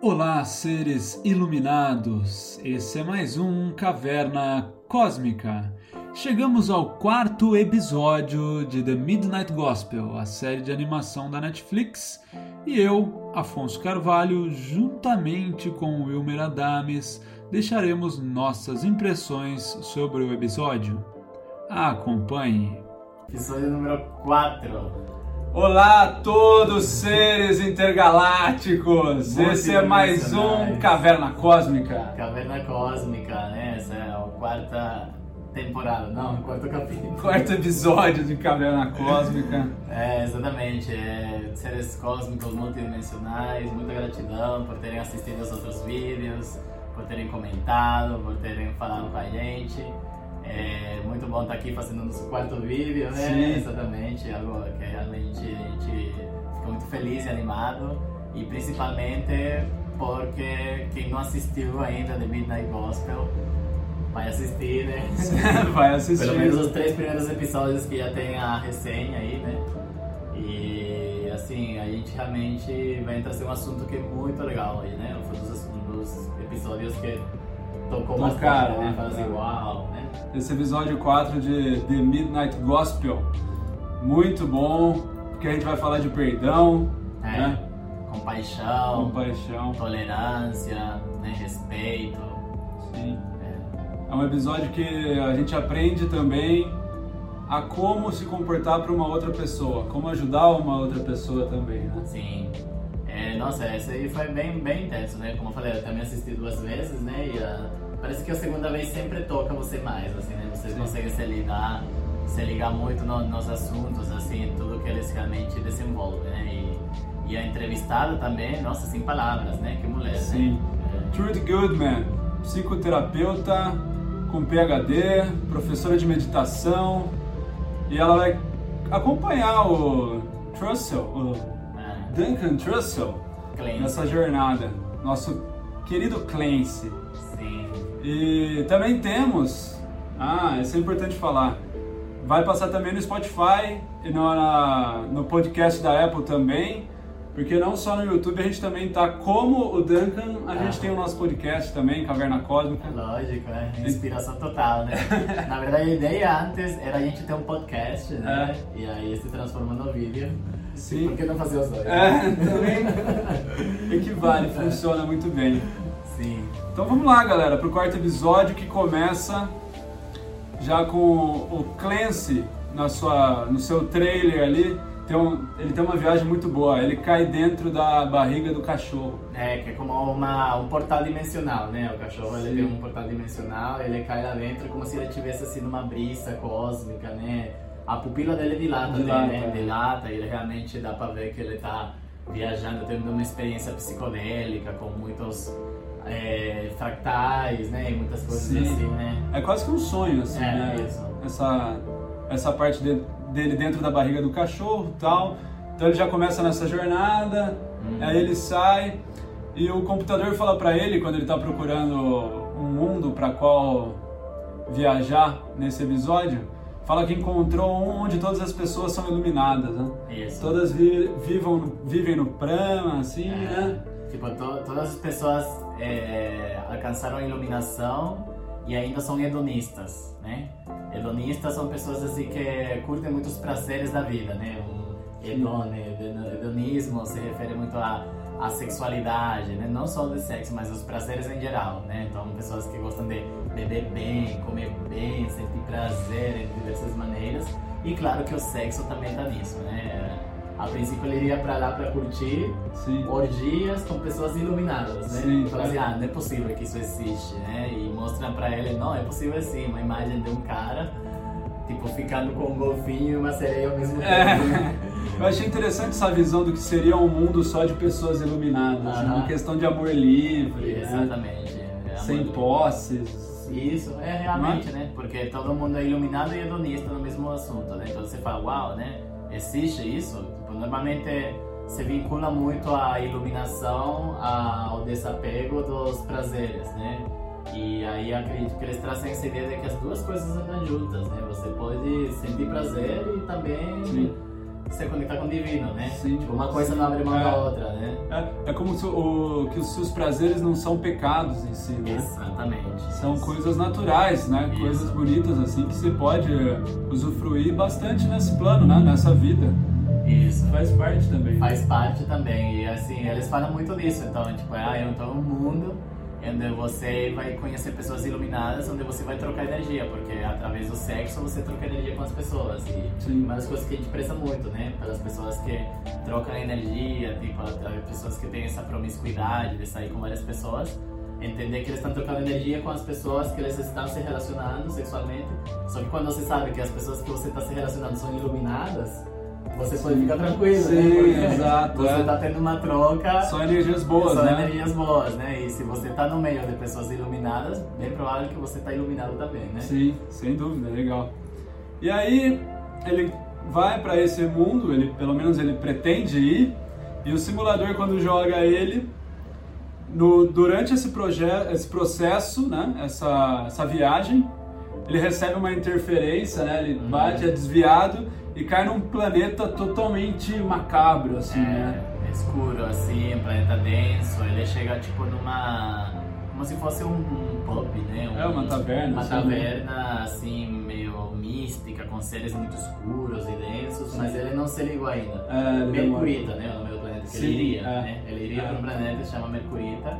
Olá, seres iluminados! Esse é mais um Caverna Cósmica. Chegamos ao quarto episódio de The Midnight Gospel, a série de animação da Netflix, e eu, Afonso Carvalho, juntamente com Wilmer Adames, deixaremos nossas impressões sobre o episódio. Acompanhe! Episódio número 4. Olá a todos seres intergalácticos! Muito Esse é mais um. Caverna Cósmica. Caverna Cósmica, né? Essa é a quarta temporada, não, quarto capítulo. Quarto episódio de Caverna Cósmica. É, exatamente. É, seres cósmicos multidimensionais, muita gratidão por terem assistido os outros vídeos, por terem comentado, por terem falado com a gente. É muito bom estar aqui fazendo nosso quarto vídeo, né? Sim. Exatamente, algo que realmente a gente fica muito feliz e animado. E principalmente porque quem não assistiu ainda The Midnight Gospel vai assistir, né? Vai assistir. Pelo menos os três primeiros episódios que já tem a resenha aí, né? E assim, a gente realmente vai trazer um assunto que é muito legal aí, né? Foi um dos, um dos episódios que tocou bastante, Tocaram, né? né? Fala assim, uau, né? Esse episódio 4 de The Midnight Gospel. Muito bom, porque a gente vai falar de perdão, É, né? Compaixão, Compaixão. tolerância, né? respeito. Sim. É, É um episódio que a gente aprende também a como se comportar para uma outra pessoa, como ajudar uma outra pessoa também, né? Sim. É, nossa, esse aí foi bem, bem intenso, né? Como eu falei, eu também assisti duas vezes, né? E ah, parece que a segunda vez sempre toca você mais, assim, né? Você Sim. consegue se ligar, se ligar muito no- nos assuntos, assim, tudo que eles realmente desenvolvem, né? E, e a entrevistada também, nossa, sem palavras, né? Que mulher, Sim. né? Trudy Goodman, psicoterapeuta com PhD, professora de meditação, e ela vai acompanhar o Trussell, o É, Duncan Trussell, Clean. nessa jornada, nosso querido Clancy. Sim. E também temos, ah, isso é importante falar, vai passar também no Spotify e no, na- no podcast da Apple também, porque não só no YouTube, a gente também tá como o Duncan, a gente Ah. tem o nosso podcast também, Caverna Cósmica. Lógico, é inspiração total, né? Na verdade, a ideia antes era a gente ter um podcast, né? E aí se transformou no vídeo. Sim. Por que não fazer os dois? É, também equivale, funciona muito bem. Sim. Então vamos lá, galera, pro quarto episódio que começa já com o Clancy na sua, no seu trailer ali. Tem um- ele tem uma viagem muito boa. Ele cai dentro da barriga do cachorro. É, que é como uma, um portal dimensional, né? O cachorro ele tem um portal dimensional, ele cai lá dentro como se ele estivesse assim numa brisa cósmica, né? A pupila dele dilata, Dilata, né? é. Dilata ele realmente dá pra ver que ele tá viajando, tendo uma experiência psicodélica com muitos é, fractais, né? E muitas coisas Sim. assim, né? É quase que um sonho, assim, É, né? isso. Essa, essa parte de- dele dentro da barriga do cachorro tal. Então ele já começa nessa jornada, Uhum. aí ele sai e o computador fala pra ele, quando ele tá procurando um mundo para qual viajar nesse episódio, fala que encontrou um onde todas as pessoas são iluminadas, né? Isso. Todas vi- vivam, vivem no prana, assim, É, né? Tipo, to- todas as pessoas é, alcançaram a iluminação e ainda são hedonistas, né? Hedonistas são pessoas assim que curtem muitos prazeres da vida, né? Um hedon, né? Hedon- hedonismo se refere muito à, à sexualidade, né? Não só do sexo, mas os prazeres em geral, né? Então, pessoas que gostam de beber bem, comer bem, sentir prazer em diversas maneiras. E claro que o sexo também tá nisso, né? A princípio ele iria pra lá pra curtir, Sim. orgias com pessoas iluminadas, né? Sim. Fala assim, ah, não é possível que isso existe, né? E mostra pra ele, não, é possível sim, uma imagem de um cara, tipo, ficando com um golfinho e uma sereia ao mesmo tempo. É. Eu achei interessante essa visão do que seria um mundo só de pessoas iluminadas, uma questão de amor livre, né? Exatamente. é sem posses. Isso, é realmente, né? Porque todo mundo é iluminado e hedonista no mesmo assunto, né? Então você fala, uau, né? Existe isso? Normalmente se vincula muito a iluminação ao desapego dos prazeres, né? E aí acredito que eles trazem essa ideia de que as duas coisas andam juntas, né? Você pode sentir prazer e também Sim. se conectar com o divino, né? Sim. Tipo, uma coisa não abre mão É. da outra, né? É, é como se, o, que os seus prazeres não são pecados em si, né? Exatamente. São coisas naturais, né? Isso. Coisas bonitas assim que se pode usufruir bastante nesse plano, né? Nessa vida. Isso. Faz parte também. Faz parte também. E assim, eles falam muito disso. Então, tipo, ah, eu tô num mundo onde você vai conhecer pessoas iluminadas, onde você vai trocar energia, porque através do sexo você troca energia com as pessoas. E Sim. uma das coisas que a gente preza muito, né? Pelas pessoas que trocam energia, tipo, pessoas que têm essa promiscuidade de sair com várias pessoas. Entender que eles estão trocando energia com as pessoas que eles estão se relacionando sexualmente. Só que quando você sabe que as pessoas que você está se relacionando são iluminadas, você pode ficar tranquilo, Sim, né? Exato, Você é. está tendo uma troca. Só energias boas, só né? energias boas, né? E se você está no meio de pessoas iluminadas, bem provável que você está iluminado também, né? Sim, sem dúvida, legal. E aí ele vai para esse mundo, ele pelo menos ele pretende ir, e o simulador quando joga ele no, durante esse, projeto, esse processo, né, essa, essa viagem, ele recebe uma interferência, né, ele Uhum. bate, é desviado e cai num planeta totalmente macabro, assim, né? É, escuro, assim, um planeta denso. Ele chega, tipo, numa... Como se fosse um, um pub, né? Um- É, uma taverna, Uma assim, taverna, assim, meio mística, com seres muito escuros e densos, mas ele não se ligou ainda. É, Mercurita, né? Sim, ele iria, é. né? Ele iria É. para um planeta que se chama Mercurita,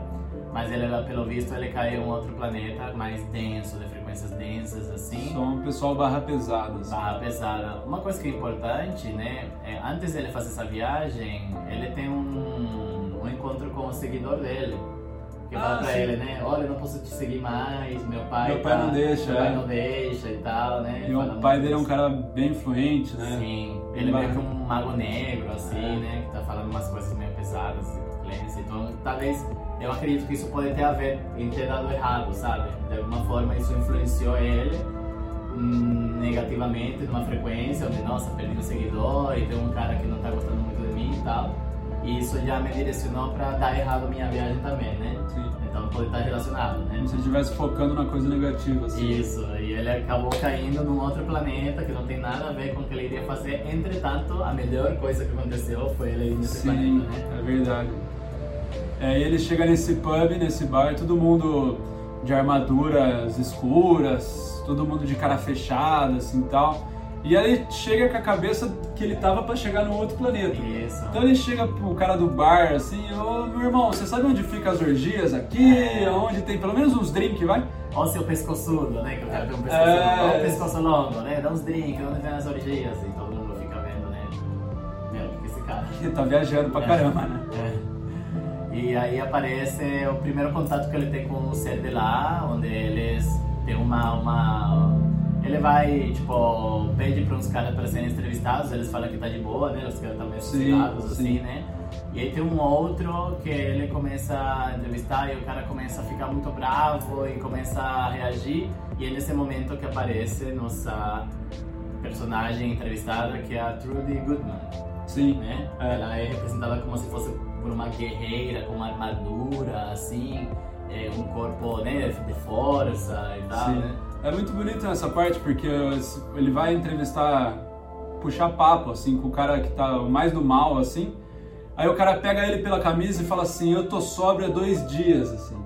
mas ele, pelo visto, ele cai em um outro planeta mais denso, de frequências densas, assim. Só um pessoal barra pesada, assim. Barra pesada. Uma coisa que é importante, né? É, antes dele fazer essa viagem, ele tem um, um encontro com o seguidor dele. Que Ah, fala pra sim. ele, né? Olha, eu não posso te seguir mais, meu pai. Meu pai tá- não deixa, Meu pai é. não deixa e tal, né? E o pai dele é um cara bem influente, né? Sim, ele é meio que um mago negro, assim, É. né? Que tá falando umas coisas meio pesadas clênis. Então, talvez, eu acredito que isso pode ter a ver em ter dado errado, sabe? De alguma forma, isso influenciou ele hum, negativamente, numa frequência onde, nossa, perdi um seguidor e tem um cara que não tá gostando muito de mim e tal. E isso já me direcionou pra dar errado minha viagem também, né? Sim. Então, pode estar relacionado, né? Como se estivesse focando na coisa negativa, assim. Isso, ele acabou caindo num outro planeta que não tem nada a ver com o que ele iria fazer. Entretanto, a melhor coisa que aconteceu foi ele ir nesse Sim, planeta, né? é verdade. É, e ele chega nesse pub, nesse bar, todo mundo de armaduras escuras, todo mundo de cara fechada, assim tal. E aí ele chega com a cabeça que ele tava pra chegar no outro planeta. Isso. Então ele chega pro cara do bar assim, ô meu irmão, você sabe onde fica as orgias aqui? É. Onde tem pelo menos uns drinks, vai? Olha o seu pescoçudo, né? Que o cara tem um pescoço É. o pescoço longo, né? Dá uns drinks, onde tem as orgias. E todo mundo fica vendo, né? Meu, o que esse cara? Ele tá viajando pra É. caramba, né? É. E aí aparece o primeiro contato que ele tem com o ser de lá, onde eles têm uma. uma... Ele vai, tipo, pede para uns caras para serem entrevistados, eles falam que tá de boa, né? Os caras estão meio assustados, assim, sim. né? E aí tem um outro que ele começa a entrevistar e o cara começa a ficar muito bravo e começa a reagir. E é nesse momento que aparece nossa personagem entrevistada, que é a Trudy Goodman Sim. né? É. Ela é representada como se fosse por uma guerreira com uma armadura, assim, é, um corpo né, de força e tal, Sim. né? É muito bonito nessa parte porque ele vai entrevistar, puxar papo assim com o cara que tá mais do mal assim. Aí o cara pega ele pela camisa e fala assim: "Eu tô sóbrio há dois dias", assim.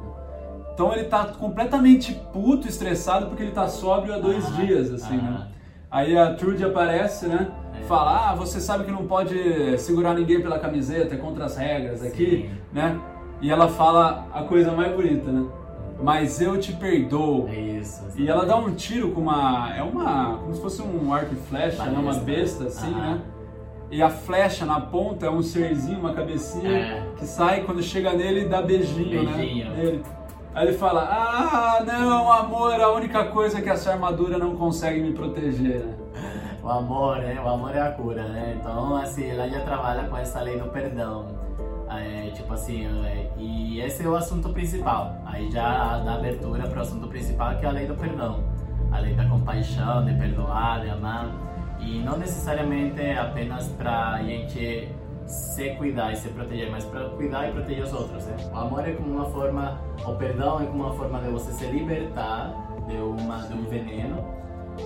Então ele tá completamente puto, estressado porque ele tá sóbrio há dois Ah, dias, assim, ah. né? Aí a Trudy aparece, né? É. Fala: "Ah, você sabe que não pode segurar ninguém pela camiseta, é contra as regras aqui", Sim. né? E ela fala a coisa mais bonita, né? Mas eu te perdoo. É isso. E ela dá um tiro com uma. É uma. Como se fosse um arco e flecha, né? uma Besta. besta assim, né? E a flecha na ponta é um serzinho, uma cabecinha É. que sai quando chega nele e dá beijinho, Beijinho. né? Nele. Aí ele fala: Ah, não, amor, a única coisa é que essa armadura não consegue me proteger. né? O amor, né? O amor é a cura, né? Então, assim, ela já trabalha com essa lei do perdão. É, tipo assim, é, e esse é o assunto principal. Aí já dá abertura para o assunto principal, que é a lei do perdão. A lei da compaixão, de perdoar, de amar. E não necessariamente apenas para a gente se cuidar e se proteger, mas para cuidar e proteger os outros. Né? O amor é como uma forma, o perdão é como uma forma de você se libertar de, uma, de um veneno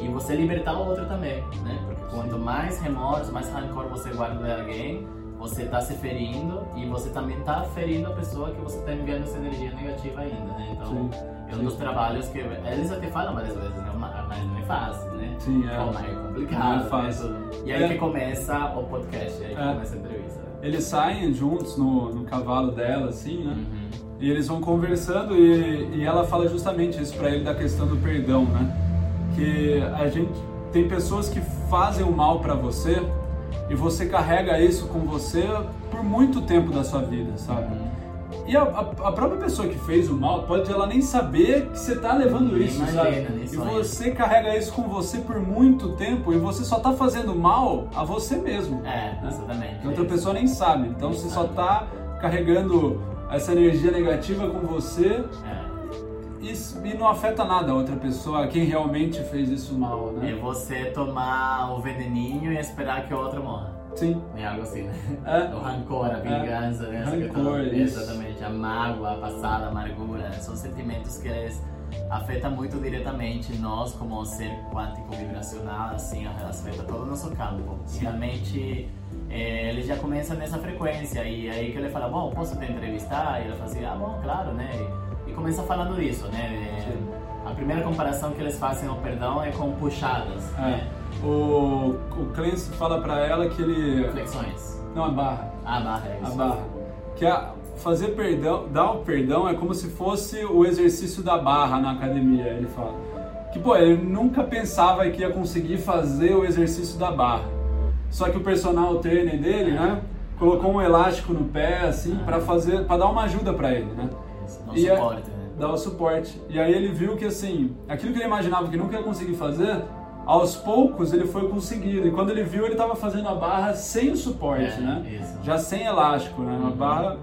e você libertar o outro também, né? Porque quanto mais remorso, mais rancor você guarda de alguém, você está se ferindo e você também está ferindo a pessoa que você está enviando essa energia negativa ainda, né? Então, sim, é um sim. dos trabalhos que eles até falam várias vezes, né? mas não é fácil, né? Sim, é. Pô, mas é complicado. Não é fácil. Né? E aí é. que começa o podcast, aí que é. começa a entrevista. Eles saem juntos no, no cavalo dela, assim, né? Uhum. E eles vão conversando e, e ela fala justamente isso para ele da questão do perdão, né? Que a gente tem pessoas que fazem o mal para você e você carrega isso com você por muito tempo da sua vida, sabe? E a, a, a, própria pessoa que fez o mal pode ela nem saber que você está levando isso, Imagina, sabe? E você carrega isso com você por muito tempo e você só está fazendo mal a você mesmo. É, né? exatamente. Que outra é pessoa nem sabe. Então você só está carregando essa energia negativa com você. É. E, e, não afeta nada a outra pessoa, quem realmente fez isso mal, né? E você tomar o veneninho e esperar que o outro morra. Sim. É algo assim, né? É. O rancor, a vingança, é. né? Rancor, isso. Exatamente. A mágoa, a passada, a amargura. São sentimentos que eles afetam muito diretamente nós como ser quântico vibracional, assim, afeta todo o nosso campo. Sim. Realmente, é, ele já começa nessa frequência. E aí que ele fala, bom, posso te entrevistar? E ele fala assim, ah, bom, claro, né? E, começa falando isso, né? Sim. A primeira comparação que eles fazem ao perdão é com puxadas, é. né? O, o Clancy fala para ela que ele. Flexões. Não, a barra. A barra, é isso. A barra. Que a, fazer perdão, dar o perdão é como se fosse o exercício da barra na academia, ele fala. Que, pô, ele nunca pensava que ia conseguir fazer o exercício da barra. Só que o personal trainer dele, né, colocou um elástico no pé, assim, ah. para fazer, para dar uma ajuda para ele, né? Isso, e suporte, é, né? Dar o suporte. E aí ele viu que, assim, aquilo que ele imaginava que nunca ia conseguir fazer, aos poucos ele foi conseguindo. E quando ele viu, ele estava fazendo a barra sem o suporte, é, né? Isso. Já sem elástico, né? Uma uhum. barra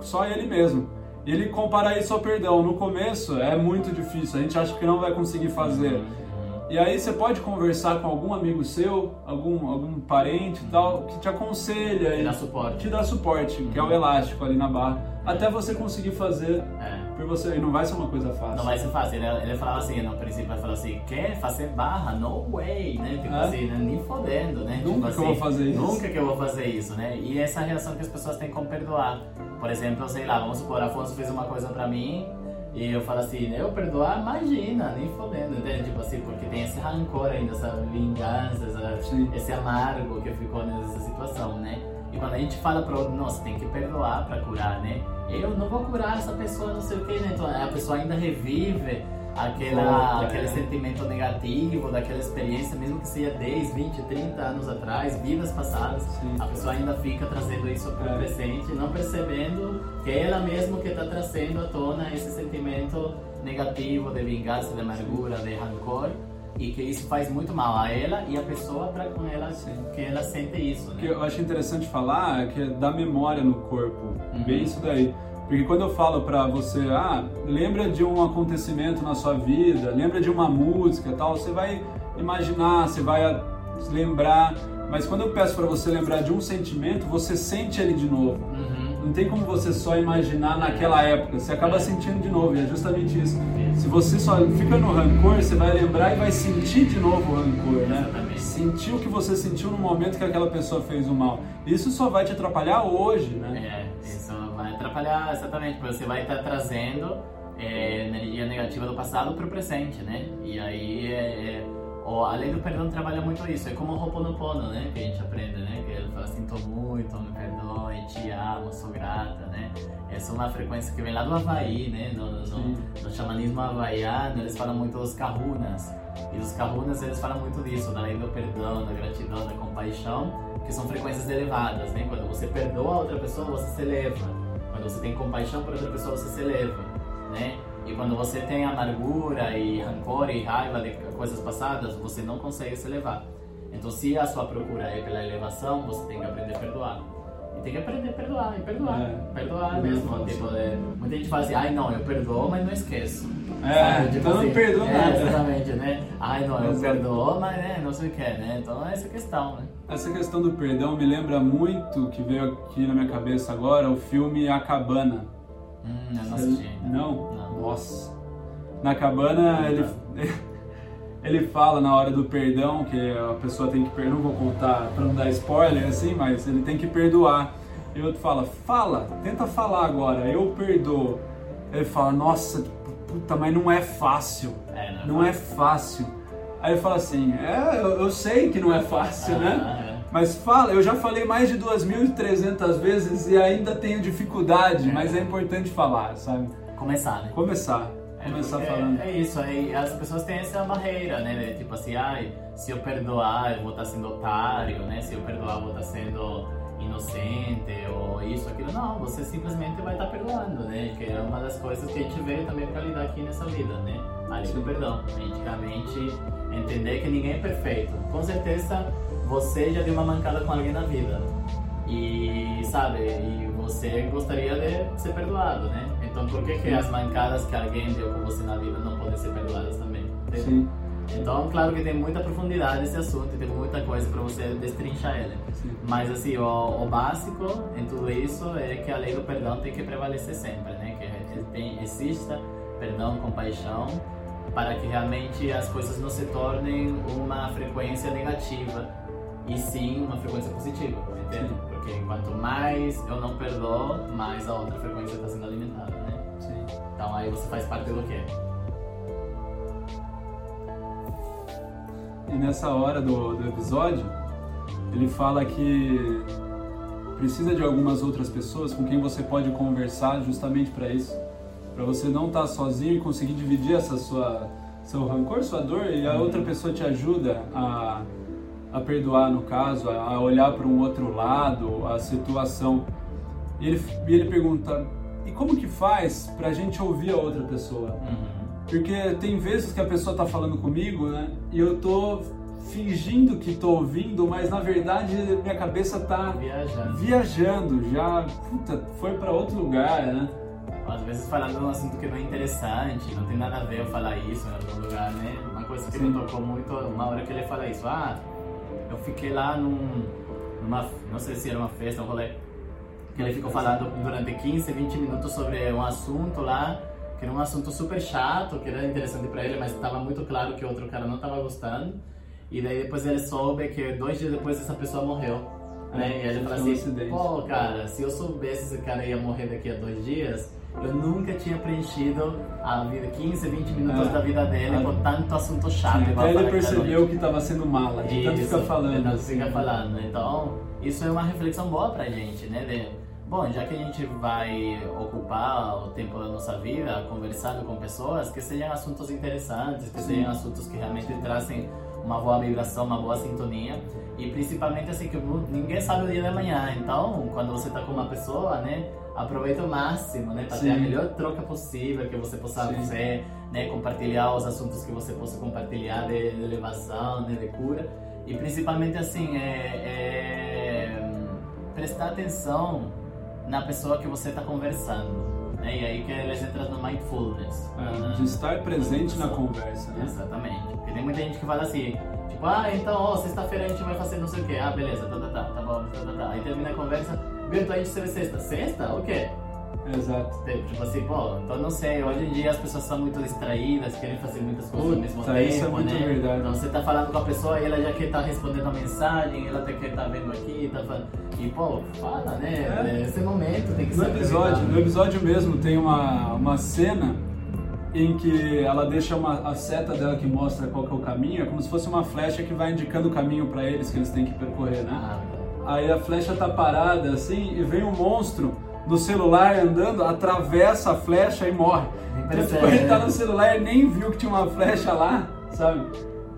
só ele mesmo. E ele compara isso ao perdão. No começo é muito difícil, a gente acha que não vai conseguir fazer. Uhum. E aí você pode conversar com algum amigo seu, algum, algum parente e tal, que te aconselha. Te dá suporte. Te dá suporte, que é o elástico ali na barra. Até você conseguir fazer é. por você. E não vai ser uma coisa fácil. Não vai ser fácil. Ele, ele falava assim, no princípio, ele falou assim, quer fazer barra? No way, né? Tipo é. assim, né? nem fodendo, né? Nunca tipo que assim, eu vou fazer isso. Nunca que eu vou fazer isso, né? E essa reação que as pessoas têm como perdoar. Por exemplo, sei lá, vamos supor, Afonso fez uma coisa pra mim e eu falo assim, eu perdoar, imagina, nem fodendo, entende? Tipo assim, porque tem esse rancor ainda, essa vingança, essa, esse amargo que ficou nessa situação, né? E quando a gente fala para outro, nossa, tem que perdoar para curar, né? Eu não vou curar essa pessoa, não sei o que, né? Então a pessoa ainda revive aquela, oh, aquele é. sentimento negativo daquela experiência, mesmo que seja 10, 20, 30 anos atrás, vidas passadas, Sim. a pessoa ainda fica trazendo isso para o é. presente, não percebendo que é ela mesma que está trazendo à tona esse sentimento negativo de vingança, de amargura, de rancor e que isso faz muito mal a ela e a pessoa para com ela Sim. que ela sente isso. Né? Que eu acho interessante falar é que é da memória no corpo, uhum. bem isso daí. Porque quando eu falo para você, ah, lembra de um acontecimento na sua vida, lembra de uma música tal, você vai imaginar, você vai lembrar. Mas quando eu peço para você lembrar de um sentimento, você sente ele de novo. Não tem como você só imaginar naquela época, você acaba sentindo de novo, e é justamente isso. Se você só fica no rancor, você vai lembrar e vai sentir de novo o rancor, né? Exatamente. Sentir o que você sentiu no momento que aquela pessoa fez o mal. Isso só vai te atrapalhar hoje, né? É, isso atrapalhar exatamente, porque você vai estar trazendo é, energia negativa do passado para o presente, né? E aí, é, é, ó, além do perdão, trabalha muito isso. É como o Ho'oponopono, né? Que a gente aprende, né? Que ele fala assim, tô muito, me perdoe, te amo, sou grata, né? Essa é uma frequência que vem lá do Havaí, né? No, no, no xamanismo havaiano, eles falam muito dos kahunas. E os kahunas, eles falam muito disso, da lei do perdão, da gratidão, da compaixão, que são frequências elevadas, né? Quando você perdoa a outra pessoa, você se eleva. Quando você tem compaixão por outra pessoa, você se eleva, né? E quando você tem amargura e rancor e raiva de coisas passadas, você não consegue se elevar. Então, se a sua procura é pela elevação, você tem que aprender a perdoar. E tem que aprender a perdoar, e perdoar. É. Perdoar mesmo. Tipo, é, muita gente fala assim, ai não, eu perdoo, mas não esqueço. É, tipo então assim, não perdoa é, Exatamente, né? Ai não, eu perdoo, mas né, não sei o que, né? Então é essa questão, né? Essa questão do perdão me lembra muito, que veio aqui na minha cabeça agora, o filme A Cabana. Hum, eu não assisti Não? não? Nossa. Na Cabana, ele, ele fala na hora do perdão que a pessoa tem que perdoar, não vou contar para não dar spoiler assim, mas ele tem que perdoar. E o outro fala, fala, tenta falar agora, eu perdoo. Ele fala, nossa, puta, mas não é fácil. É, não é não é fácil. Aí ele fala assim, é, eu, eu sei que não é fácil, Ah, né? é. Mas fala, eu já falei mais de 2.300 vezes e ainda tenho dificuldade, mas é importante falar, sabe? Começar, né? Começar, É, começar porque falando. É isso, aí as pessoas têm essa barreira, né? Tipo assim, ai, se eu perdoar, eu vou estar sendo otário, né? Se eu perdoar, eu vou estar sendo inocente ou isso, aquilo. Não, você simplesmente vai estar perdoando, né? Que é uma das coisas que a gente veio também pra lidar aqui nessa vida, né? A lei do perdão. A gente realmente entender que ninguém é perfeito. Com certeza você já deu uma mancada com alguém na vida. E, sabe, e você gostaria de ser perdoado, né? Então por que, que as mancadas que alguém deu com você na vida não podem ser perdoadas também? entende? Sim, Então, claro que tem muita profundidade esse assunto e tem muita coisa para você destrinchar ele. sim. Mas assim, o, o básico em tudo isso é que a lei do perdão tem que prevalecer sempre, né? Que tem, exista perdão, compaixão, para que realmente as coisas não se tornem uma frequência negativa e sim uma frequência positiva, entende? Sim. Porque quanto mais eu não perdoo, mais a outra frequência está sendo alimentada. Então aí você faz parte do quê? E nessa hora do, do episódio, ele fala que precisa de algumas outras pessoas com quem você pode conversar justamente para isso. Para você não estar sozinho e conseguir dividir essa sua seu rancor, sua dor e a outra pessoa te ajuda a, a perdoar no caso, a, olhar para um outro lado, a situação. E ele, ele pergunta: "E como que faz para a gente ouvir a outra pessoa?" Uhum. Porque tem vezes que a pessoa tá falando comigo, né? E eu tô fingindo que tô ouvindo, mas na verdade minha cabeça tá Viajando. viajando, já puta, foi para outro lugar, né? Às vezes falando de um assunto que não é interessante, não tem nada a ver eu falar isso em algum lugar, né? Uma coisa que Sim. me tocou muito, uma hora que ele fala isso, ah, eu fiquei lá num, numa, não sei se era uma festa, um rolê, que ele ficou falando durante 15, 20 minutos sobre um assunto lá, que era um assunto super chato, que era interessante pra ele, mas estava muito claro que outro cara não estava gostando. E daí depois ele soube que dois dias depois essa pessoa morreu. Né? E ele fala um assim, pô, cara, se eu soubesse esse cara ia morrer daqui a dois dias, eu nunca tinha preenchido a vida, 15, 20 minutos Ah. da vida dele Ah. com tanto assunto chato. igual Até ele aquela percebeu que tava sendo mala, de tanto ficar falando. de tanto assim. ficar falando. Então, isso é uma reflexão boa pra gente, né? De, bom, já que a gente vai ocupar o tempo da nossa vida conversando com pessoas, que sejam assuntos interessantes, que Sim. sejam assuntos que realmente trazem uma boa vibração, uma boa sintonia. E principalmente assim, que ninguém sabe o dia da manhã. Então, quando você tá com uma pessoa, né? Aproveita o máximo, né? Para ter a melhor troca possível, que você possa Sim. fazer, né? Compartilhar os assuntos que você possa compartilhar de, de elevação, né? De cura. E principalmente assim, é, é prestar atenção na pessoa que você está conversando. Né? E aí que eles entram no mindfulness. É, de estar presente na conversa, né? Exatamente. Porque tem muita gente que fala assim, tipo, ah, então, ó, sexta-feira a gente vai fazer não sei o quê. Ah, beleza, tá, tá, tá, tá bom, tá, tá, tá. Aí termina a conversa, viu, então a gente se vê sexta. Sexta? O quê? Exato. Tipo assim, pô, então não sei, hoje em dia as pessoas são muito distraídas, querem fazer muitas coisas ao mesmo Puta, tempo, isso é muito né? verdade. Então você tá falando com a pessoa e ela já quer estar respondendo a mensagem, ela quer estar vendo aqui, tá falando. E pô, fala, né? É. Esse momento tem que No ser episódio, no episódio mesmo tem uma, uma cena em que ela deixa uma, a seta dela que mostra qual que é o caminho, é como se fosse uma flecha que vai indicando o caminho para eles que eles têm que percorrer, né? Ah, Aí a flecha tá parada assim e vem um monstro no celular andando, atravessa a flecha e morre. Então, percebe, tipo, ele tá no celular e nem viu que tinha uma flecha lá, sabe?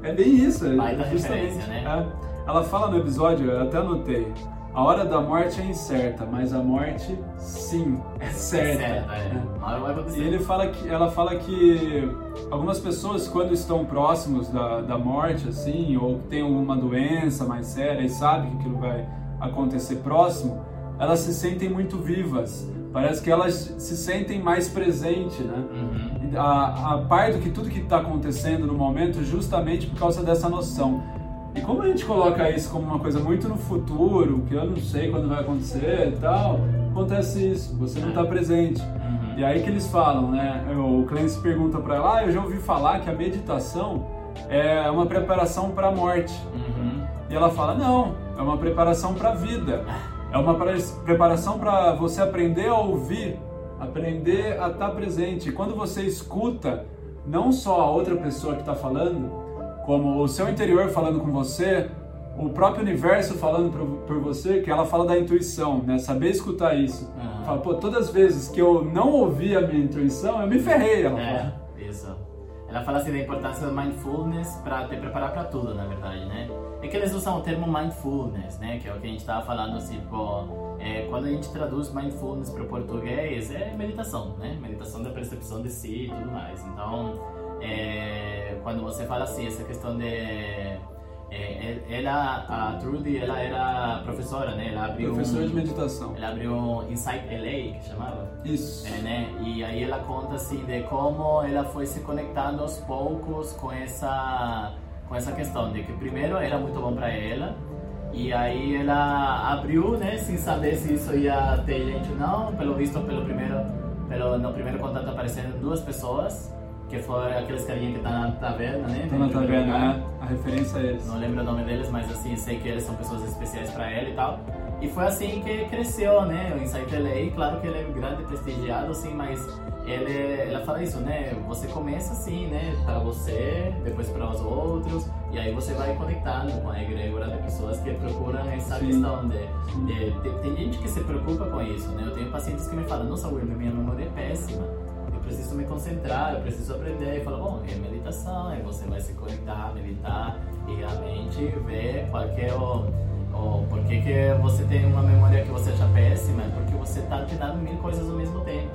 É bem isso. é Baita justamente, né? é. Ela fala no episódio, eu até anotei, a hora da morte é incerta, mas a morte, sim, é certa. é. Hora vai acontecer. E ele fala que, ela fala que algumas pessoas, quando estão próximos da, da morte, assim, ou tem alguma doença mais séria e sabe que aquilo vai acontecer próximo, elas se sentem muito vivas. Parece que elas se sentem mais presente, né? Uhum. A, a par do que tudo que está acontecendo no momento, justamente por causa dessa noção. E como a gente coloca isso como uma coisa muito no futuro, que eu não sei quando vai acontecer e tal, acontece isso, você não está presente. Uhum. E aí que eles falam, né? O Clancy pergunta para ela, ah, eu já ouvi falar que a meditação é uma preparação para a morte. Uhum. E ela fala: não, é uma preparação para a vida. É uma pre- preparação para você aprender a ouvir, aprender a estar presente. E quando você escuta não só a outra pessoa que está falando, como o seu interior falando com você, o próprio universo falando por, você, que ela fala da intuição, né? Saber escutar isso. Aham. Fala, pô, todas as vezes que eu não ouvi a minha intuição, eu me ferrei, ela É, fala. isso. Ela fala assim da importância do mindfulness para te preparar para tudo, na verdade, né? É que eles usam o termo mindfulness, né? Que é o que a gente estava falando, assim, tipo, é, quando a gente traduz mindfulness para o português, é meditação, né? Meditação da percepção de si e tudo mais. Então, é, quando você fala assim, essa questão de... é, ela, a Trudy, ela era professora, né? Ela abriu Professor um, de meditação. Ela abriu um Insight LA, que chamava. Isso. É, né? E aí ela conta assim de como ela foi se conectando aos poucos com essa com essa questão de que primeiro era muito bom para ela e aí ela abriu, né, sem saber se isso ia ter gente ou não. Pelo visto, pelo primeiro pelo no primeiro contato apareceram duas pessoas que foram aqueles carinha que tá na taverna, né? Tá na taverna, né? A referência é eles. Não lembro o nome deles, mas assim, sei que eles são pessoas especiais para ela e tal. E foi assim que cresceu, né? O Insight LA, claro que ele é grande, prestigiado, assim, mas ele, ela fala isso, né? Você começa assim, né? Para você, depois para os outros, e aí você vai conectando com a egrégora de pessoas que procuram essa Sim. questão de, de- de- Tem gente que se preocupa com isso, né? Eu tenho pacientes que me falam, nossa, Wilmer, minha memória é péssima. Eu preciso me concentrar, eu preciso aprender. E falo, bom, é meditação, aí você vai se conectar, meditar e realmente ver qual é o, o por que, que você tem uma memória que você acha péssima, é porque você está te dando mil coisas ao mesmo tempo.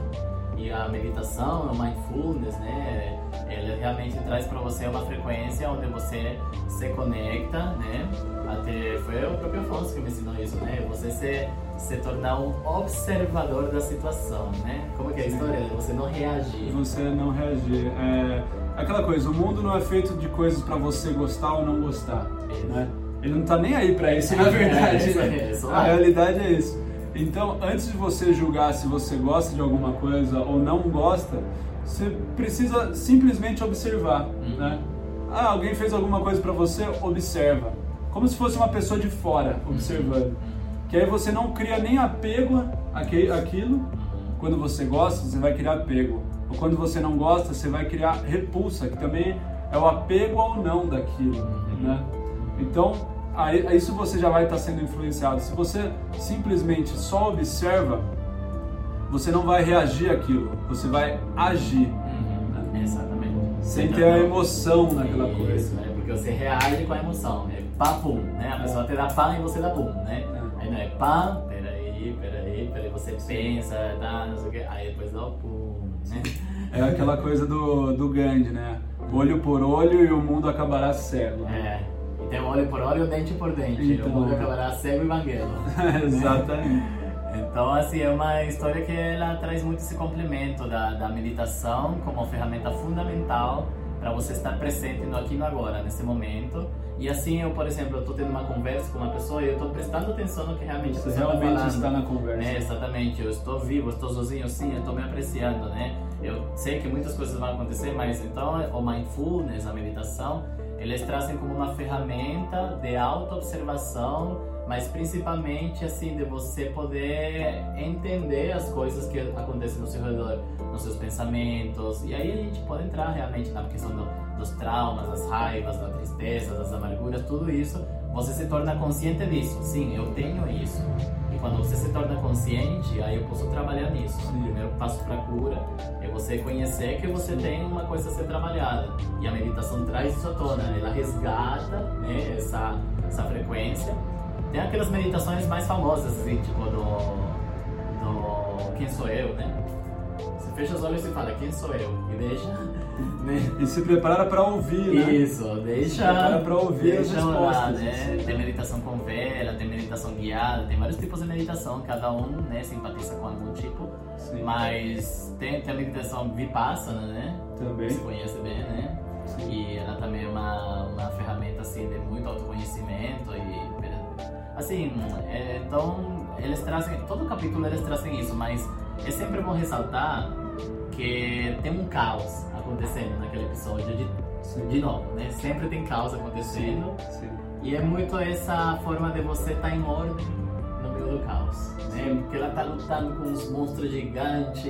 E a meditação, o mindfulness, né, ele realmente traz para você uma frequência onde você se conecta, né? Até foi o próprio Afonso que me ensinou isso, né? Você se, se tornar um observador da situação, né? Como que é a história? Você não reagir. Você não reagir. É aquela coisa, o mundo não é feito de coisas pra você gostar ou não gostar, Isso. né? Ele não tá nem aí pra isso, na verdade. É, né? isso A realidade é isso. Então, antes de você julgar se você gosta de alguma coisa ou não gosta, você precisa simplesmente observar, Uhum. né? Ah, alguém fez alguma coisa pra você, observa. Como se fosse uma pessoa de fora observando. Que aí você não cria nem apego àquilo, quando você gosta, você vai criar apego. Ou quando você não gosta, você vai criar repulsa, que também é o apego ao não daquilo, né? Então, aí isso você já vai estar sendo influenciado. Se você simplesmente só observa, você não vai reagir àquilo, você vai agir, Uhum, Exatamente. sem Você ter tá- a emoção naquela Isso, coisa. né? Porque você reage com a emoção. É pá, pum, né? A pessoa te dá pá e você dá pum, né? É. Aí não é pá, peraí, peraí, peraí, você pensa, tá, não sei o quê. Aí depois dá o pum, né? É aquela coisa do, do Gandhi, né? Olho por olho e o mundo acabará cego. É. Tem olho por olho, dente por dente. Então, o mundo é. acabará cego e banguelo. Exatamente. Então, assim, é uma história que ela traz muito esse complemento da, da meditação como ferramenta fundamental para você estar presente no aqui e no agora, nesse momento. E assim, eu, por exemplo, eu estou tendo uma conversa com uma pessoa e eu estou prestando atenção no que realmente Você tá realmente está na conversa. É, exatamente, eu estou vivo, eu estou sozinho, sim, eu estou me apreciando, né? Eu sei que muitas coisas vão acontecer, mas então o mindfulness, a meditação, eles trazem como uma ferramenta de autoobservação, mas principalmente assim de você poder entender as coisas que acontecem no seu redor, nos seus pensamentos. E aí a gente pode entrar realmente na questão do, dos traumas, das raivas, da tristeza, das amarguras, tudo isso. Você se torna consciente disso. Sim, eu tenho isso. E quando você se torna consciente, aí eu posso trabalhar nisso. Primeiro passo para cura você conhecer que você tem uma coisa a ser trabalhada. E a meditação traz isso à tona, ela resgata né, essa, essa frequência. Tem aquelas meditações mais famosas, assim, tipo do, do Quem Sou Eu, né? Você fecha os olhos e fala, quem sou eu? E deixa. Né? E se prepara para ouvir, né? Isso, deixa. prepara pra ouvir as lá, respostas, né? assim. Tem meditação com vela, tem meditação guiada, tem vários tipos de meditação, cada um né, simpatiza com algum tipo. Sim. Mas tem, tem a meditação vipassana, né? Também. Você conhece bem, né? E ela também é uma, uma ferramenta assim de muito autoconhecimento e assim, é, então eles trazem todo capítulo eles trazem isso, mas é sempre bom ressaltar que tem um caos acontecendo naquele episódio de Sim. De novo, né? Sempre tem causa acontecendo. Sim. Sim. E é muito essa forma de você estar tá em ordem no meio do caos. Né? Porque ela tá lutando com uns monstros gigantes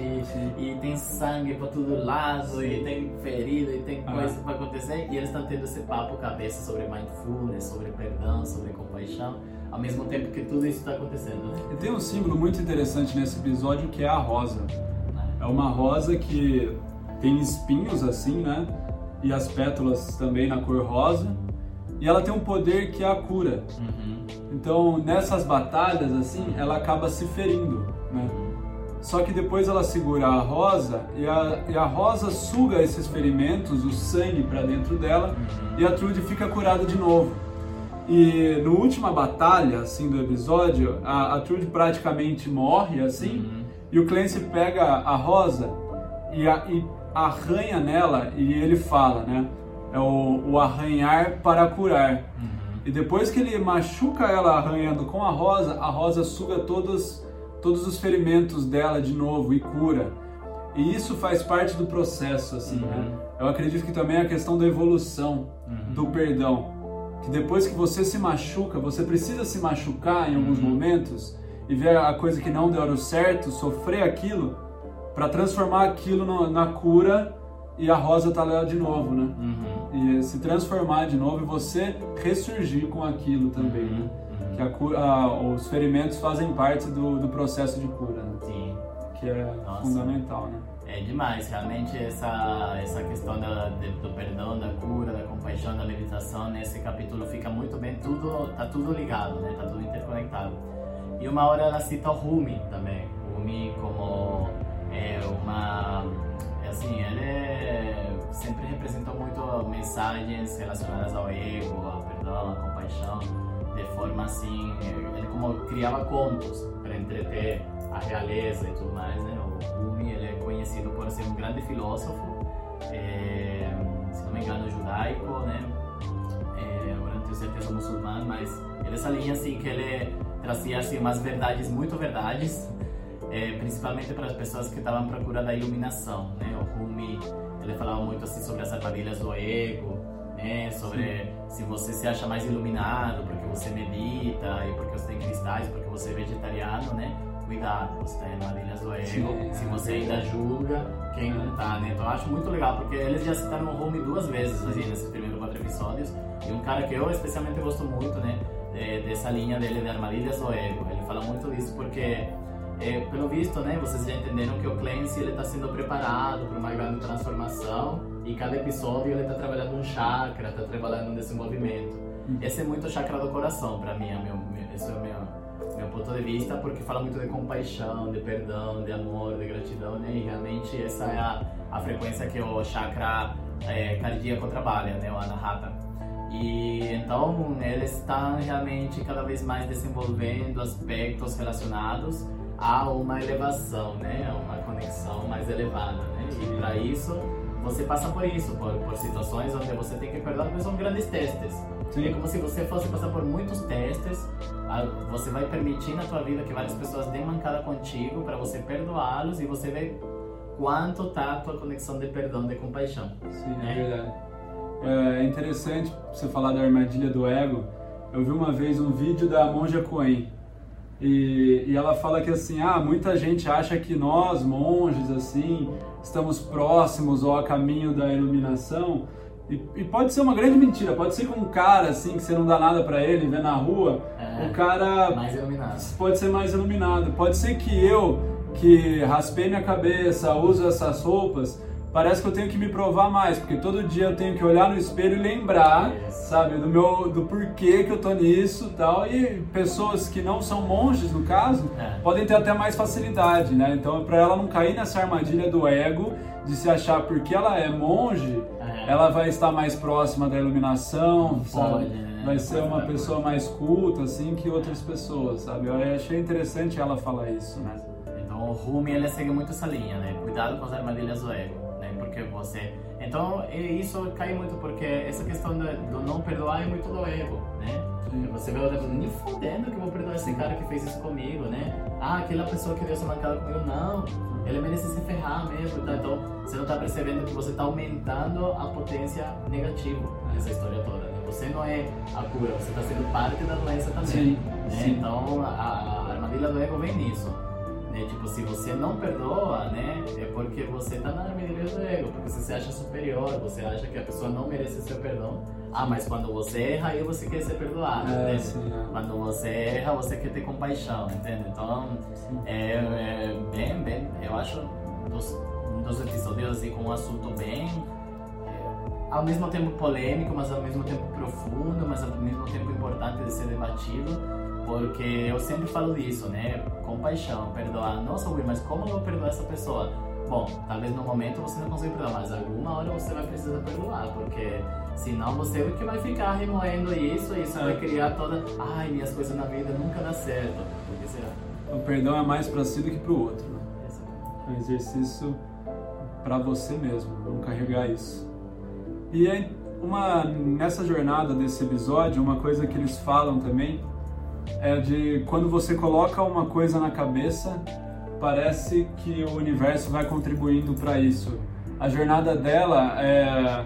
e tem sangue para todo lado e tem ferido e tem ah. coisa para acontecer e eles estão tendo esse papo cabeça sobre mindfulness, sobre perdão, sobre compaixão, ao mesmo tempo que tudo isso está acontecendo. Né? E tem um símbolo muito interessante nesse episódio que é a rosa. É uma rosa que tem espinhos assim, né? E as pétalas também na cor rosa e ela tem um poder que é a cura. Uhum. Então, nessas batalhas, assim, ela acaba se ferindo, né? Só que depois ela segura a rosa e a, e a rosa suga esses ferimentos, o sangue para dentro dela uhum. e a Trude fica curada de novo. E no última batalha, assim, do episódio, a, a Trude praticamente morre, assim, uhum. e o Clancy pega a rosa e, a, e arranha nela e ele fala, né? é o, o arranhar para curar. Uhum. E depois que ele machuca ela arranhando com a rosa, a rosa suga todos, todos os ferimentos dela de novo e cura. E isso faz parte do processo, assim, né? uhum. né? Eu acredito que também é a questão da evolução, uhum. do perdão. Que depois que você se machuca, você precisa se machucar em alguns uhum. momentos e ver a coisa que não deu certo, sofrer aquilo, para transformar aquilo no, na cura e a rosa tá lá de novo, né? Uhum. E se transformar de novo e você ressurgir com aquilo também, uhum. né? Uhum. Que a cura, a, os ferimentos fazem parte do, do processo de cura, né? Sim. Que é Nossa. fundamental, né? É demais, realmente essa, essa questão da, do perdão, da cura, da compaixão, da meditação, nesse capítulo fica muito bem, tudo, tá tudo ligado, né? Tá tudo interconectado. E uma hora ela cita o Rumi também, o Rumi como é, uma assim, ele é, sempre representou muito mensagens relacionadas ao ego, ao perdão, à compaixão, de forma assim, ele como criava contos para entreter a realeza e tudo mais, né? O Rumi, ele é conhecido por ser um grande filósofo, é, se não me engano, judaico, né? É, agora não tenho certeza muçulmano, mas ele essa linha assim que ele trazia assim umas verdades muito verdades é, principalmente para as pessoas que estavam procurando a iluminação, né? O Rumi, ele falava muito assim sobre as armadilhas do ego, né? Sobre Sim. se você se acha mais iluminado porque você medita e porque você tem cristais, porque você é vegetariano, né? Cuidado, você tem armadilhas do ego, Sim, se você ainda julga quem não tá, né? Então eu acho muito legal, porque eles já citaram o Rumi duas vezes, assim, nesses primeiros quatro episódios, e um cara que eu especialmente gosto muito, né? dessa linha dele de armadilhas do ego. Ele fala muito disso porque é, pelo visto, né, vocês já entenderam que o Clancy ele está sendo preparado para uma grande transformação e cada episódio ele está trabalhando um chakra, está trabalhando um desenvolvimento. Uhum. Esse é muito o chakra do coração para mim, é meu, meu, esse é o meu, meu ponto de vista, porque fala muito de compaixão, de perdão, de amor, de gratidão, né? E realmente essa é a, a frequência que o chakra é, cardíaco trabalha, né? O Anahata. E então ele está realmente cada vez mais desenvolvendo aspectos relacionados há uma elevação, né? Uma conexão mais elevada, né? E para isso você passa por isso, por, por, situações onde você tem que perdoar, porque são grandes testes. Sim. É como se você fosse passar por muitos testes, você vai permitir na tua vida que várias pessoas deem mancada contigo para você perdoá-los e você vê quanto tá a tua conexão de perdão, de compaixão. Sim, né? é verdade. É interessante você falar da armadilha do ego. Eu vi uma vez um vídeo da Monja Coen e, e, ela fala que assim, ah, muita gente acha que nós, monges, assim, estamos próximos ou a caminho da iluminação. E, e pode ser uma grande mentira, pode ser que um cara assim, que você não dá nada para ele, vê na rua, é, o cara mais iluminado. pode ser mais iluminado. Pode ser que eu, que raspei minha cabeça, uso essas roupas, parece que eu tenho que me provar mais, porque todo dia eu tenho que olhar no espelho e lembrar, sabe, do meu do porquê que eu tô nisso, tal. E pessoas que não são monges, no caso, é. podem ter até mais facilidade, né? Então, para ela não cair nessa armadilha do ego de se achar porque ela é monge, é. ela vai estar mais próxima da iluminação, sabe? Pode, né? Vai ser uma pessoa mais culta assim que outras pessoas, sabe? Eu achei interessante ela falar isso, né? Então, o Rumi ele segue muito essa linha, né? Cuidado com as armadilhas do ego porque você. Então, isso cai muito porque essa questão do, não perdoar é muito do ego, né? Você vê outra pessoa, nem fodendo que eu vou perdoar esse cara que fez isso comigo, né? Ah, aquela pessoa que deu essa mancada comigo, não. Ele merece se ferrar mesmo, tá? Então, você não tá percebendo que você tá aumentando a potência negativa nessa história toda, né? Você não é a cura, você tá sendo parte da doença também. Sim. Né? Sim. Então, a, a armadilha do ego vem nisso. Né? Tipo, se você não perdoa, né, é porque você tá na armadilha do ego, porque você se acha superior, você acha que a pessoa não merece seu perdão. Ah, mas quando você erra, aí você quer ser perdoado, é, sim, é. Quando você erra, você quer ter compaixão, entende? Então, é, é, bem, bem, eu acho dos, dos episódios assim, com um assunto bem é, ao mesmo tempo polêmico, mas ao mesmo tempo profundo, mas ao mesmo tempo importante de ser debatido porque eu sempre falo disso, né? Compaixão, perdoar. Nossa, Will, mas como eu vou perdoar essa pessoa? Bom, talvez no momento você não consiga perdoar, mas alguma hora você vai precisar perdoar, porque senão você é o que vai ficar remoendo isso e isso vai criar toda. Ai, minhas coisas na vida nunca dá certo. Será? O perdão é mais para si do que para o outro. Né? É um exercício para você mesmo, não carregar isso. E é uma nessa jornada desse episódio, uma coisa que eles falam também é de quando você coloca uma coisa na cabeça, parece que o universo vai contribuindo para isso. A jornada dela é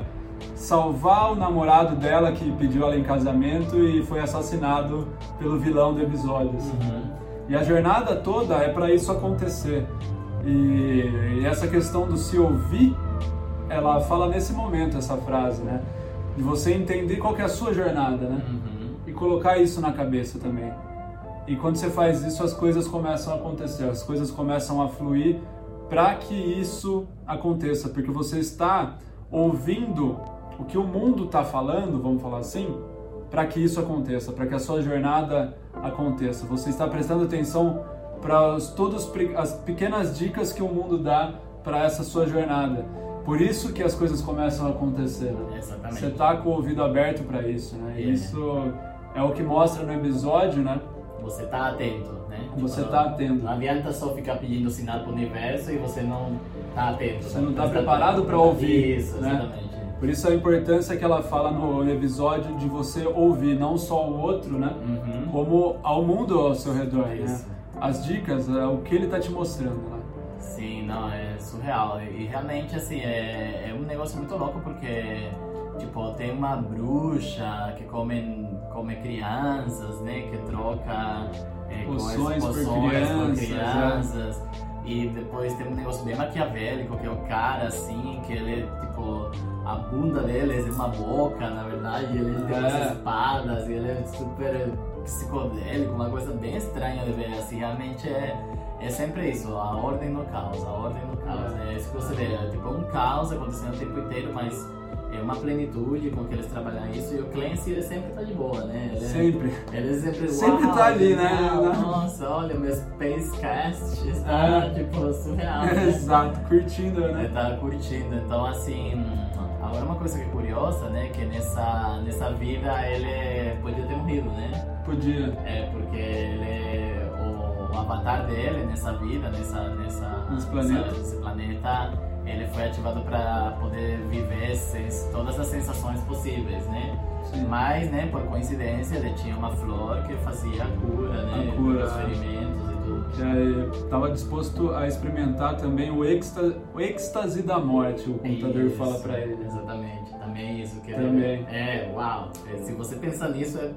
salvar o namorado dela que pediu ela em casamento e foi assassinado pelo vilão do episódio. Assim. Uhum. E a jornada toda é para isso acontecer. E, e, essa questão do se ouvir, ela fala nesse momento essa frase, né? De você entender qual é a sua jornada, né? Uhum colocar isso na cabeça também. E quando você faz isso, as coisas começam a acontecer, as coisas começam a fluir para que isso aconteça, porque você está ouvindo o que o mundo está falando, vamos falar assim, para que isso aconteça, para que a sua jornada aconteça. Você está prestando atenção para todas as pequenas dicas que o mundo dá para essa sua jornada. Por isso que as coisas começam a acontecer. Né? Você está com o ouvido aberto para isso, né? E isso é o que mostra no episódio, né? Você tá atento, né? Você tipo, tá atento. Não adianta só ficar pedindo sinal pro universo e você não tá atento. Você não tá preparado para ouvir. Isso, né? exatamente. Por isso a importância que ela fala no episódio de você ouvir não só o outro, né? Uhum. Como ao mundo ao seu redor, né? isso. né? As dicas, é o que ele tá te mostrando. Né? Sim, não, é surreal. E realmente, assim, é, é um negócio muito louco porque Tipo, tem uma bruxa que come, come crianças, né? Que troca é, poções, poções por crianças. Crianças. É. E depois tem um negócio bem maquiavélico, que é o cara, assim, que ele é, tipo, a bunda dele é uma boca, na verdade, ele tem é. umas espadas, e ele é super psicodélico, uma coisa bem estranha de ver, assim, realmente é, é sempre isso, a ordem no caos, a ordem no caos, é, é isso que você vê, é tipo um caos acontecendo o tempo inteiro, mas é uma plenitude com que eles trabalham isso e o Clancy ele sempre tá de boa, né? Ele, sempre. Ele sempre, sempre tá ali, né? Nossa, olha, meu Spacecast está é. tipo surreal. Né? Exato, curtindo, né? Ele tá curtindo. Então, assim, agora uma coisa que é curiosa, né? Que nessa, nessa vida ele podia ter morrido, né? Podia. É, porque ele. O, o avatar dele nessa vida, nessa. nessa. Nessa, nesse planeta ele foi ativado para poder viver todas as sensações possíveis, né? Sim. Mas, né, por coincidência, ele tinha uma flor que fazia a cura, né? A cura. Os ferimentos e tudo. Já estava disposto a experimentar também o êxtase, o êxtase da morte, o computador isso, fala para ele. Exatamente, também isso. Que também. É, uau. É, se você pensar nisso, é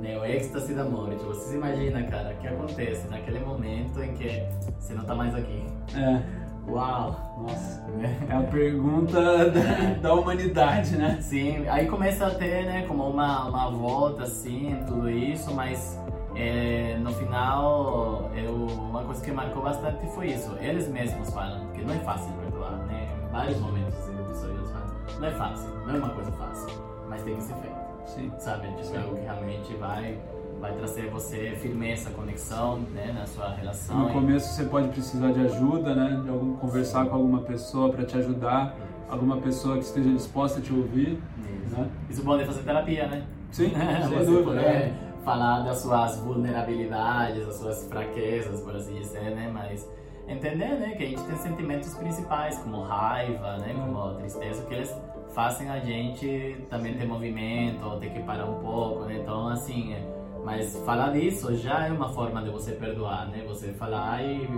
né, o êxtase da morte. Você se imagina, cara, o que acontece naquele momento em que você não tá mais aqui. É. Uau! Nossa, é a pergunta da, da, humanidade, né? Sim, aí começa a ter, né, como uma, uma volta, assim, tudo isso, mas é, no final, eu, uma coisa que marcou bastante foi isso. Eles mesmos falam que não é fácil perdoar, né? Em vários momentos eles falam, não é fácil, não é uma coisa fácil, mas tem que ser feito. Sim. Sabe? Tipo, é algo que realmente vai vai trazer você firmeza, conexão né, na sua relação. No começo você pode precisar de ajuda, né, de algum, conversar com alguma pessoa para te ajudar, alguma pessoa que esteja disposta a te ouvir. Isso, né? Isso pode fazer terapia, né? Sim, sem dúvida. É. Falar das suas vulnerabilidades, das suas fraquezas, por assim dizer, né? Mas entender, né, que a gente tem sentimentos principais, como raiva, né, como tristeza, que eles fazem a gente também ter movimento, ou ter que parar um pouco, né? Então, assim, é, mas falar disso já é uma forma de você perdoar, né? Você falar e,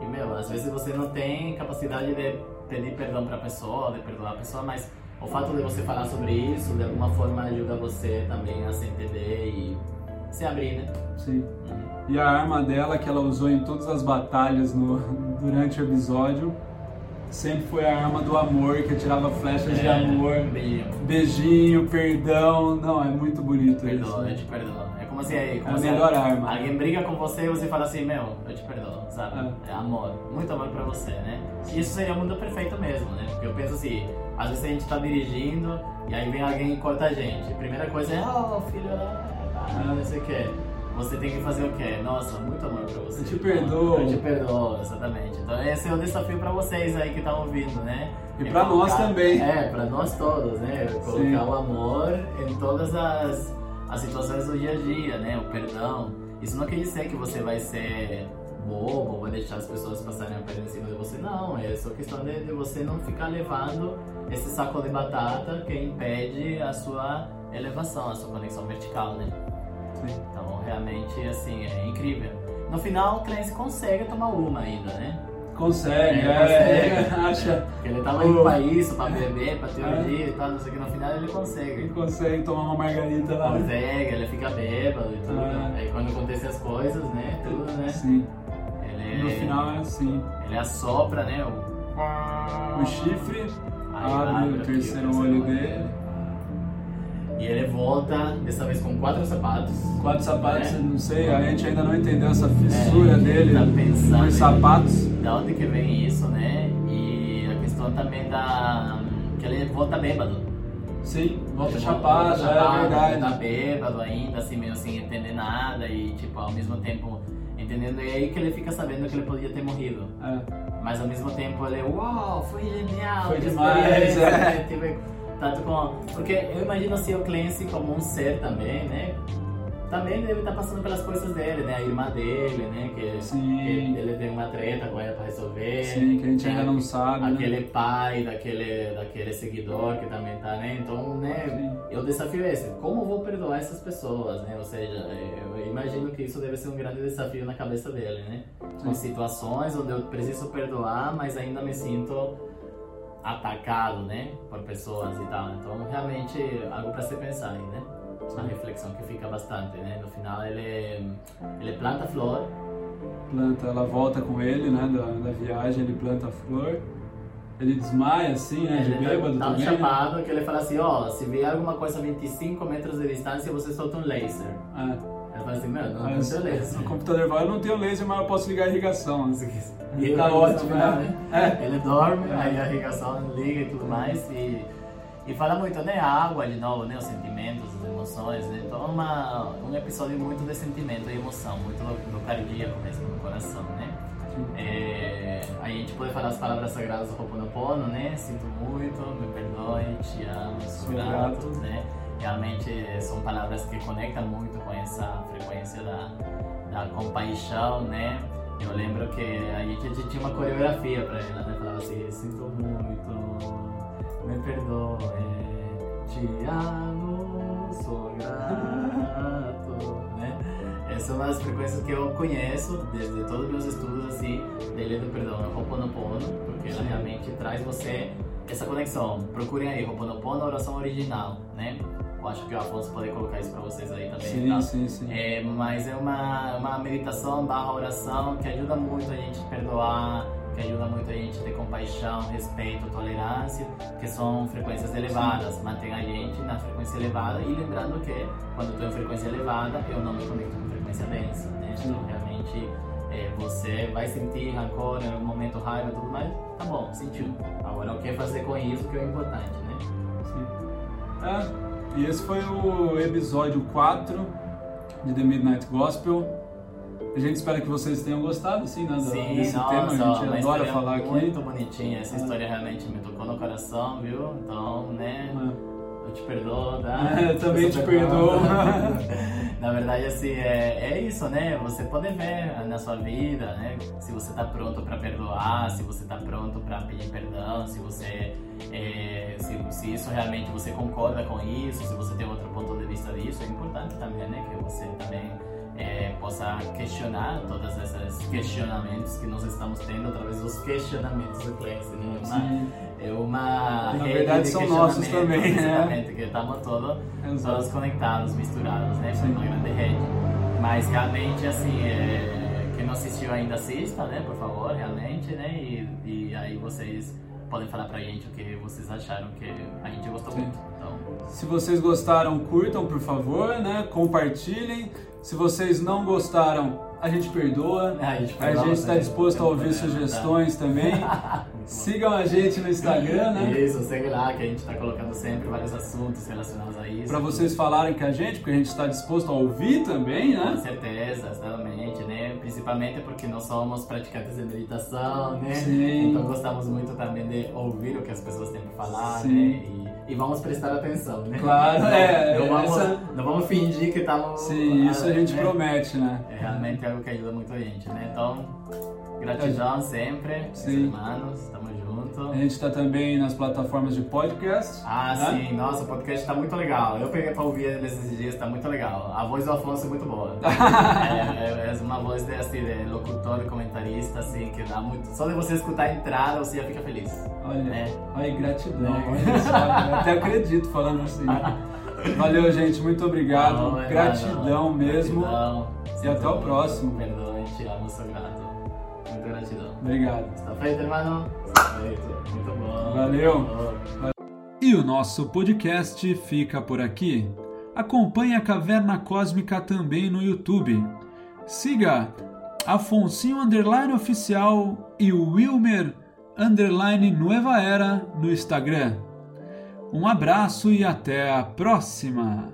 e meu, às vezes você não tem capacidade de pedir perdão para a pessoa, de perdoar a pessoa, mas o fato de você falar sobre isso, de alguma forma ajuda você também a se entender e se abrir, né? Sim. Uhum. E a arma dela que ela usou em todas as batalhas no, durante o episódio sempre foi a arma do amor, que atirava flechas é, de amor. Beijinho. Beijinho, perdão. Não, é muito bonito perdão, isso. Eu te perdoo. É como se, é como é a se melhor arma. alguém briga com você e você fala assim, meu, eu te perdoo, sabe? É. é amor. Muito amor pra você, né? E isso seria o mundo perfeito mesmo, né? Porque eu penso assim, às vezes a gente tá dirigindo e aí vem alguém e corta a gente. A primeira coisa é, oh, filho, ah, não sei o que você tem que fazer o quê? Nossa, muito amor pra você. Eu te perdoo. Eu te perdoo, exatamente. Então esse é o desafio pra vocês aí que estão ouvindo, né? E é pra colocar, nós também. É, pra nós todos, né? Colocar Sim. o amor em todas as, as situações do dia a dia, né? O perdão. Isso não quer dizer que você vai ser bobo, vai deixar as pessoas passarem a perna em cima de você. Não, é só questão de, de você não ficar levando esse saco de batata que impede a sua elevação, a sua conexão vertical, né? Sim. Então, realmente, assim, é incrível. No final, o Clancy consegue tomar uma ainda, né? Consegue, é, é, consegue. acha. Ele tava indo pra isso, pra beber, pra teologia é. e tal, não sei o que, no final ele consegue. Ele consegue tomar uma margarita lá. Consegue, ele fica bêbado e tudo. Ah. Aí quando acontecem as coisas, né, tudo, né? Sim. Ele, no final é assim. Ele assopra, né, o, o chifre, abre, abre o terceiro olho dele. dele e ele volta, dessa vez com quatro sapatos. Quatro sapatos, né? não sei, a gente ainda não entendeu essa fissura é, dele tá pensando nos sapatos. Da onde que vem isso, né? E a questão também da. que ele volta bêbado. Sim, volta chapado, volta chapado, é verdade. Tá bêbado ainda, assim, meio sem entender nada e, tipo, ao mesmo tempo entendendo. E aí que ele fica sabendo que ele podia ter morrido. É. Mas ao mesmo tempo ele, uau, foi genial! Foi demais, é. Tipo, tanto com. Porque eu imagino assim, o Clancy como um ser também, né? Também deve estar passando pelas coisas dele, né? A irmã dele, né? Que, Sim. que ele tem uma treta com ela pra resolver. Sim, que a gente ainda não sabe. Né? Aquele né? pai daquele, daquele seguidor que também tá, né? Então, né? Sim. O desafio esse: como vou perdoar essas pessoas, né? Ou seja, eu imagino que isso deve ser um grande desafio na cabeça dele, né? Com situações onde eu preciso perdoar, mas ainda me sinto atacado, né, por pessoas e tal. Então, realmente, algo para se pensar aí, né? Uma reflexão que fica bastante, né? No final, ele, ele planta flor. Planta, ela volta com ele, né, da, da viagem, ele planta a flor. Ele desmaia assim, né, de bêbado tá, tá também. Chapado que ele fala assim, ó, oh, se vier alguma coisa a 25 metros de distância, você solta um laser. Ah. Fala assim, não, mas, não tem laser. No computador vai, eu não tenho laser, mas eu posso ligar a irrigação. E ele tá ótimo, né? É. Ele dorme, aí a irrigação liga e tudo mais. E, e fala muito, né? A água de novo, né? Os sentimentos, as emoções, né? Então é uma, um episódio muito de sentimento e emoção, muito do cardíaco mesmo, no coração, né? É, a gente pode falar as palavras sagradas do Ho'oponopono, né? Sinto muito, me perdoe, te amo, sou, grato, né? Realmente são palavras que conectam muito com essa frequência da, da compaixão, né? Eu lembro que a gente, a gente tinha uma coreografia para ela, né? Falava assim, sinto muito, me perdoe, te amo, sou grato, né? Essas são as frequências que eu conheço desde todos os meus estudos, assim, dele do perdão, é Ho'oponopono, porque ela realmente traz você essa conexão. Procurem aí, Ho'oponopono, oração original, né? Eu acho que o Afonso pode colocar isso para vocês aí também. Sim, tá? sim, sim. É, mas é uma, uma meditação barra oração que ajuda muito a gente a perdoar, que ajuda muito a gente ter compaixão, respeito, tolerância, que são frequências elevadas. Mantém a gente na frequência elevada e lembrando que quando estou em frequência elevada, eu não me conecto com frequência densa. Né? Então, realmente, é, você vai sentir rancor em algum momento, raiva e tudo mais. Tá bom, sentiu. Agora, o que fazer com isso que é importante, né? Sim. É e esse foi o episódio 4 de The Midnight Gospel. A gente espera que vocês tenham gostado, sim, né, sim, desse nossa, tema. A gente adora falar muito aqui. Muito bonitinha. Essa história realmente me tocou no coração, viu? Então, né? Eu te perdoo, tá? eu também te perdoo. na verdade, assim, é, é isso, né? Você pode ver na sua vida, né? Se você tá pronto para perdoar, se você tá pronto para pedir perdão, se você. É, se, se isso realmente você concorda com isso, se você tem outro ponto de vista disso, é importante também, né? Que você também é, possa questionar todos esses questionamentos que nós estamos tendo através dos questionamentos do Flex. Né? É uma Na verdade são nossos também, né? que estamos todos, todos conectados, misturados, né? Sim. uma grande rede. Mas realmente, assim, é, quem não assistiu ainda assista, né? Por favor, realmente, né? E, e aí vocês podem falar pra gente o que vocês acharam, que a gente gostou Sim. muito. Então... Se vocês gostaram, curtam, por favor, né? Compartilhem. Se vocês não gostaram, a gente perdoa. a gente está disposto a ouvir sugestões também. Sigam a gente no Instagram, né? Isso, segue lá que a gente está colocando sempre vários assuntos relacionados a isso. Para vocês falarem com a gente, porque a gente está disposto a ouvir também, né? Com certeza, exatamente, né? Principalmente porque nós somos praticantes de meditação, né? Sim. Então gostamos muito também de ouvir o que as pessoas têm para falar, Sim. né? E e vamos prestar atenção, né? Claro, não, é. Não vamos, essa... não vamos fingir que estamos. Sim, isso a gente né? promete, né? É realmente algo que ajuda muito a gente, né? Então, gratidão sempre, Sim. irmãos, tamo junto. A gente está também nas plataformas de podcast. Ah, né? sim, nossa, o podcast está muito legal. Eu peguei para ouvir nesses dias, está muito legal. A voz do Afonso é muito boa. é, é, é, uma voz de, assim, de locutor, comentarista, assim, que dá muito. Só de você escutar a entrada, você já fica feliz. Olha, né? olha gratidão. É. Eu até acredito falando assim. Valeu, gente, muito obrigado. Não, é gratidão nada, mesmo. Gratidão. E até o próximo. Perdoe, te amo, sou grato. Muita gratidão. Obrigado. Está feito, irmão? Está feito. Muito bom. Valeu. E o nosso podcast fica por aqui. Acompanhe a Caverna Cósmica também no YouTube. Siga Afonsinho Underline Oficial e o Wilmer Underline Nueva Era no Instagram. Um abraço e até a próxima!